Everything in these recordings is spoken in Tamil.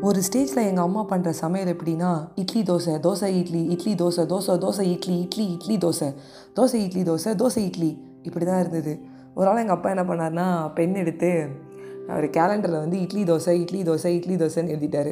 ஒரு ஸ்டேஜில் எங்கள் அம்மா பண்ணுற சமையல் எப்படின்னா இட்லி தோசை தோசை இட்லி இட்லி தோசை தோசை தோசை இட்லி இட்லி இட்லி தோசை தோசை இட்லி தோசை தோசை இட்லி. இப்படி தான் இருந்தது. ஒரு நாள் எங்கள் அப்பா என்ன பண்ணார்னா பென் எடுத்து அவர் கேலண்டரில் வந்து இட்லி தோசை இட்லி தோசை இட்லி தோசைன்னு எழுதிட்டாரு.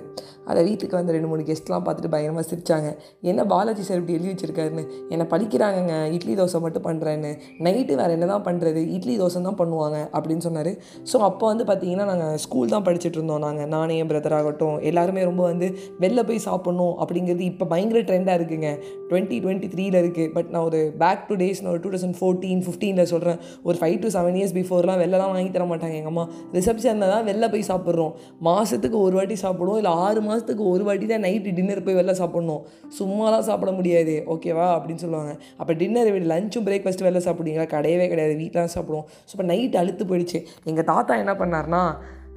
அதை வீட்டுக்கு வந்து ரெண்டு மூணு கெஸ்ட்லாம் பார்த்துட்டு பயங்கரமாக சிரிச்சாங்க. என்ன பாலாஜி சார் இப்படி எழுதி வச்சிருக்காருன்னு? என்னை படிக்கிறாங்கங்க. இட்லி தோசை மட்டும் பண்ணுறேன்னு நைட்டு வேறு என்ன தான் பண்ணுறது இட்லி தோசை தான் பண்ணுவாங்க. அப்படின்னு சொன்னார். ஸோ அப்போ வந்து பார்த்தீங்கன்னா நாங்கள் ஸ்கூல் தான் படிச்சுட்டு இருந்தோம் நாங்கள் நானே என் பிரதர் ஆகட்டும். எல்லாருமே ரொம்ப வந்து வெளில போய் சாப்பிட்ணும் அப்படிங்கிறது இப்போ பயங்கர ட்ரெண்டாக இருக்குங்க. டுவெண்ட்டி டுவெண்ட்டி த்ரீல இருக்குது பட் நான் ஒரு பேக் டு டேஸ் நான் ஒரு டூ தௌசண்ட் ஃபோர்டீன் ஃபிஃப்டீனில் சொல்கிறேன் ஒரு ஃபைவ் டு செவன் இயர்ஸ் பிஃபோர்லாம் வெளிலலாம் வாங்கி தர மாட்டாங்க. எங்கள் அம்மா ரிசப்ஷன் சேர்ந்தால் தான் வெளில போய் சாப்பிட்றோம். மாதத்துக்கு ஒரு வாட்டி சாப்பிடுவோம். இல்லை ஆறு மாதத்துக்கு ஒரு வாட்டி தான் நைட்டு டின்னர் போய் வெளில சாப்பிட்ணும். சும்மாலாம் சாப்பிட முடியாது. ஓகேவா அப்படின்னு சொல்லுவாங்க. அப்போ டின்னர் லஞ்சும் பிரேக்ஃபாஸ்ட் வெளில சாப்பிடுவீங்களா? கிடையவே கிடையாது. வீட்டில் தான் சாப்பிடுவோம். ஸோ இப்போ நைட் அழுத்து போயிடுச்சு. எங்கள் தாத்தா என்ன பண்ணார்னா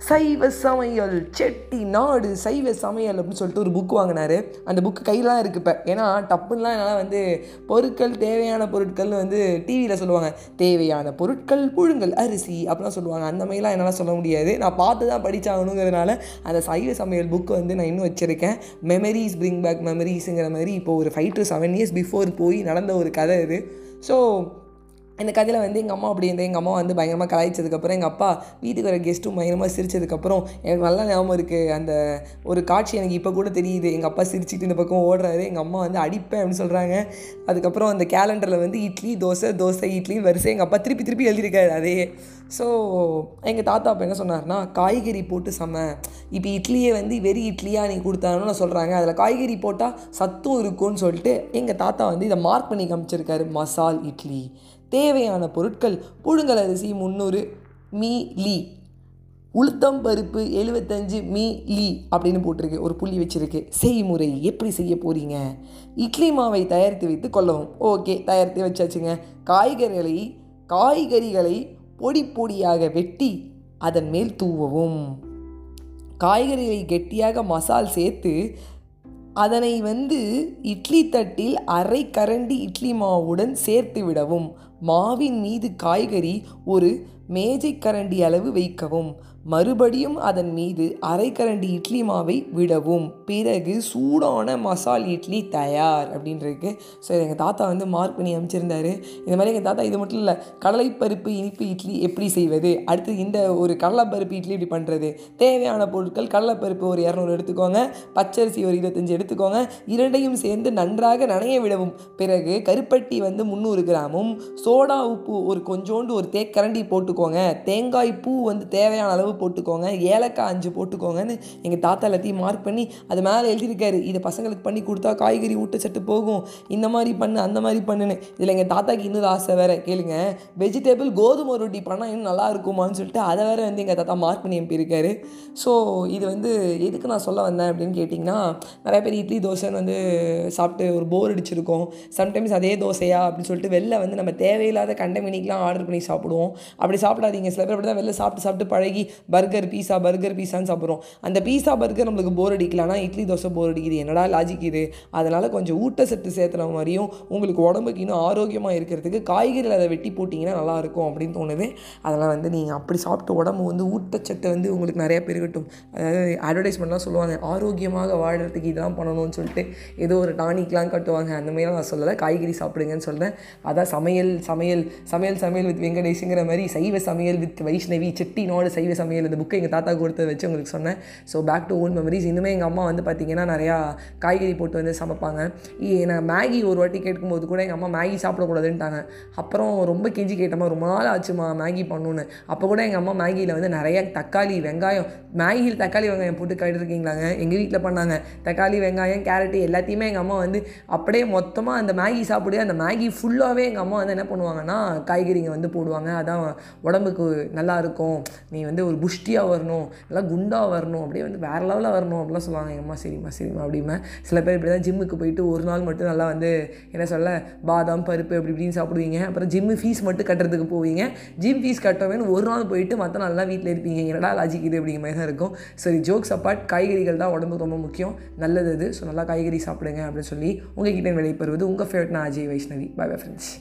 சைவ சமையல் செட்டி நாடு சைவ சமையல் அப்படின்னு சொல்லிட்டு ஒரு புக் வாங்கினாரு. அந்த புக்கு கையிலாம் இருக்குது இப்போ. ஏன்னா டப்புன்னெலாம் என்னால் வந்து பொருட்கள் தேவையான பொருட்கள்னு வந்து டிவியில் சொல்லுவாங்க. தேவையான பொருட்கள் புழுங்கல் அரிசி அப்படிலாம் சொல்லுவாங்க. அந்த மாதிரிலாம் என்னால் சொல்ல முடியாது. நான் பார்த்து தான் படித்தாகணுங்கிறதுனால அந்த சைவ சமையல் புக்கு வந்து நான் இன்னும் வச்சுருக்கேன். மெமரிஸ் பிரிங் பேக் மெமரிஸுங்கிற மாதிரி இப்போ ஒரு five to seven years before போய் நடந்த ஒரு கதை இது. ஸோ இந்த கதையில் வந்து எங்கள் அம்மா அப்படி இருந்தது. எங்கள் அம்மா வந்து பயங்கரமாக கலாய்ச்சதுக்கப்புறம் எங்கள் அப்பா வீட்டுக்கு வர கெஸ்ட்டும் பயங்கரமாக சிரிச்சதுக்கப்புறம் எனக்கு நல்லா ஞாபகம் இருக்குது அந்த ஒரு காட்சி எனக்கு இப்போ கூட தெரியுது. எங்கள் அப்பா சிரிச்சுட்டு இந்த பக்கம் ஓடுறாரு. எங்கள் அம்மா வந்து அடிப்பேன் அப்படின்னு சொல்கிறாங்க அதுக்கப்புறம் அந்த கேலண்டரில் வந்து இட்லி தோசை தோசை இட்லின்னு வரிசை எங்கள் அப்பா திருப்பி திருப்பி எழுதியிருக்காரு அதே. ஸோ எங்கள் தாத்தா அப்போ என்ன சொன்னார்னா காய்கறி போட்டு சம. இப்போ இட்லியை வந்து வெறி இட்லியாக நீ கொடுத்தாங்கன்னு சொல்கிறாங்க அதில் காய்கறி போட்டால் சத்தும் இருக்கும்னு சொல்லிட்டு எங்கள் தாத்தா வந்து இதை மார்க் பண்ணி காமிச்சிருக்காரு. மசால் இட்லி. தேவையான பொருட்கள் புழுங்கல் அரிசி முந்நூறு மீ லீ உளுத்தம் பருப்பு எழுபத்தஞ்சு மீ லீ அப்படின்னு போட்டிருக்கு. ஒரு புள்ளி வச்சுருக்கு. செய்முறை எப்படி செய்ய போகிறீங்க இட்லி மாவை தயாரித்து வைத்து கொள்ளவும். ஓகே தயாரித்து வச்சாச்சுங்க. காய்கறிகளை காய்கறிகளை பொடி பொடியாக வெட்டி அதன் மேல் தூவவும். காய்கறிகளை கெட்டியாக மசால் சேர்த்து அதனை வந்து இட்லி தட்டில் அரை கரண்டி இட்லி மாவுடன் சேர்த்து விடவும். மாவின் மீது காய்கறி ஒரு மேஜை கரண்டி அளவு வைக்கவும். மறுபடியும் அதன் மீது அரை கரண்டி இட்லி மாவை விடவும். பிறகு சூடான மசால் இட்லி தயார் அப்படின்றது ஸோ எங்கள் தாத்தா வந்து மார்க் பண்ணி அமைச்சிருந்தார் இந்த மாதிரி எங்கள் தாத்தா இது மட்டும் இல்லை கடலைப்பருப்பு இனிப்பு இட்லி எப்படி செய்வது? அடுத்து இந்த ஒரு கடலைப்பருப்பு இட்லி இப்படி பண்ணுறது தேவையான பொருட்கள் கடலைப்பருப்பு ஒரு இரநூறு எடுத்துக்கோங்க. பச்சரிசி ஒரு இருபத்தஞ்சி எடுத்துக்கோங்க. இரண்டையும் சேர்ந்து நன்றாக நனைய விடவும். பிறகு கருப்பட்டி வந்து முந்நூறு கிராமும் சோடா உப்பு ஒரு கொஞ்சோண்டு ஒரு தேக்கரண்டி போட்டு போட்டுக்கோங்க. தேங்காய் பூ வந்து தேவையான அளவு போட்டுக்கோங்க. ஏலக்காய் அஞ்சு போட்டுக்கோங்கன்னு எங்கள் தாத்தா எல்லாத்தையும் மார்க் பண்ணி அது மேலே எழுதியிருக்காரு. இதை பசங்களுக்கு பண்ணி கொடுத்தா காய்கறி ஊட்டச்சத்து போகும். இந்த மாதிரி பண்ணு அந்த மாதிரி பண்ணுன்னு. இதில் எங்கள் தாத்தாக்கு இன்னொரு ஆசை வேறு கேளுங்க. வெஜிடபிள் கோதுமை ரொட்டி பண்ணால் இன்னும் நல்லா இருக்குமான்னு சொல்லிட்டு அதை வேறு வந்து எங்கள் தாத்தா மார்க் பண்ணி அனுப்பியிருக்காரு ஸோ இது வந்து எதுக்கு நான் சொல்ல வந்தேன் அப்படின்னு கேட்டிங்கன்னா நிறைய பேர் இட்லி தோசைன்னு வந்து சாப்பிட்டு ஒரு போர் அடிச்சிருக்கோம். சம்டைம்ஸ் அதே தோசையா அப்படின்னு சொல்லிட்டு வெளில வந்து நம்ம தேவையில்லாத கண்டமினிக்கெலாம் ஆர்டர் பண்ணி சாப்பிடுவோம். அப்படி சாப்பிடாதீங்க. சில பேர் அப்படி தான் வெளில சாப்பிட்டு சாப்பிட்டு பழகி பர்கர் பீஸா பர்கர் பீஸான்னு சாப்பிட்றோம். அந்த பீஸா பர்கர் நம்மளுக்கு போர் அடிக்கல. ஆனால் இட்லி தோசை போர் அடிக்குது. என்னடா லாஜிக் இது? அதனால் கொஞ்சம் ஊட்டச்சத்து சேர்த்துன மாதிரியும் உங்களுக்கு உடம்புக்கு இன்னும் ஆரோக்கியமாக இருக்கிறதுக்கு காய்கறியில் அதை வெட்டி போட்டிங்கன்னா நல்லாயிருக்கும் அப்படின்னு தோணுது. அதெல்லாம் வந்து நீங்கள் அப்படி சாப்பிட்டு உடம்பு வந்து ஊட்டச்சத்து வந்து உங்களுக்கு நிறையா பெருகட்டும். அதாவது அட்வர்டைஸ்மெண்ட்லாம் சொல்லுவாங்க ஆரோக்கியமாக வாழறதுக்கு இதெல்லாம் பண்ணணும்னு சொல்லிட்டு ஏதோ ஒரு டானிக்லாம் கட்டுவாங்க. அந்த மாதிரிலாம் நான் சொல்லலை. காய்கறி சாப்பிடுங்கன்னு சொல்கிறேன் அதான் சமையல் சமையல் சமையல் சமையல் வித் வெங்கடேஷுங்கிற மாதிரி சைவ சமையல் வித் வைஷ்ணவி செட்டினோட சைவ சமையல் இந்த புக்கை எங்கள் தாத்தா கொடுத்தத வச்சு உங்களுக்கு சொன்னேன். So back to own memories இன்னுமே எங்கள் அம்மா வந்து பார்த்திங்கன்னா நிறையா காய்கறி போட்டு வந்து சமைப்பாங்க. நான் மேகி ஒரு வாட்டி கேட்கும்போது கூட எங்கள் அம்மா மேகி சாப்பிடக்கூடாதுன்ட்டாங்க. அப்புறம் ரொம்ப கெஞ்சி கேட்டம்மா ரொம்ப நாள் ஆச்சுமா மேகி பண்ணணுன்னு அப்போ கூட எங்கள் அம்மா மேகியில் வந்து நிறைய தக்காளி வெங்காயம் மேகியில் தக்காளி வெங்காயம் போட்டு கேட்டுருக்கீங்களாங்க? எங்கள் வீட்டில் பண்ணாங்க. தக்காளி வெங்காயம் கேரட்டு எல்லாத்தையுமே எங்கள் அம்மா வந்து அப்படியே மொத்தமாக அந்த மேகி சாப்பிடு அந்த மேகி ஃபுல்லாகவே எங்கள் அம்மா வந்து என்ன பண்ணுவாங்கன்னா காய்கறிங்க வந்து போடுவாங்க. அதான் உடம்புக்கு நல்லா இருக்கும். நீ வந்து ஒரு புஷ்டியாக வரணும் நல்லா குண்டாக வரணும் அப்படியே வந்து வேறு லெவலில் வரணும் அப்படிலாம் சொல்லுவாங்க. எங்கள் அம்மா சரிம்மா சரிம்மா அப்படிமா சில பேர் இப்படி தான் ஜிம்முக்கு போயிட்டு ஒரு நாள் மட்டும் நல்லா வந்து என்ன சொல்ல பாதாம் பருப்பு அப்படி இப்படின்னு சாப்பிடுவீங்க. அப்புறம் ஜிம்மு ஃபீஸ் மட்டும் கட்டுறதுக்கு போவீங்க. ஜிம் ஃபீஸ் கட்டவேன்னு ஒரு நாள் போயிட்டு மற்ற நாள்லாம் வீட்டில் இருப்பீங்க. என்னடா லாஜிக் இது அப்படிங்கிற மாதிரி தான் இருக்கும். சரி ஜோக்ஸ் அப்பார்ட் காய்கறிகள் தான் உடம்புக்கு ரொம்ப முக்கியம். நல்லது அது. ஸோ நல்லா காய்கறி சாப்பிடுங்க அப்படின்னு சொல்லி உங்ககிட்ட விடைபெறுவது உங்கள் ஃபேவரட் நான் Ajay Vaishnavi. Bye bye friends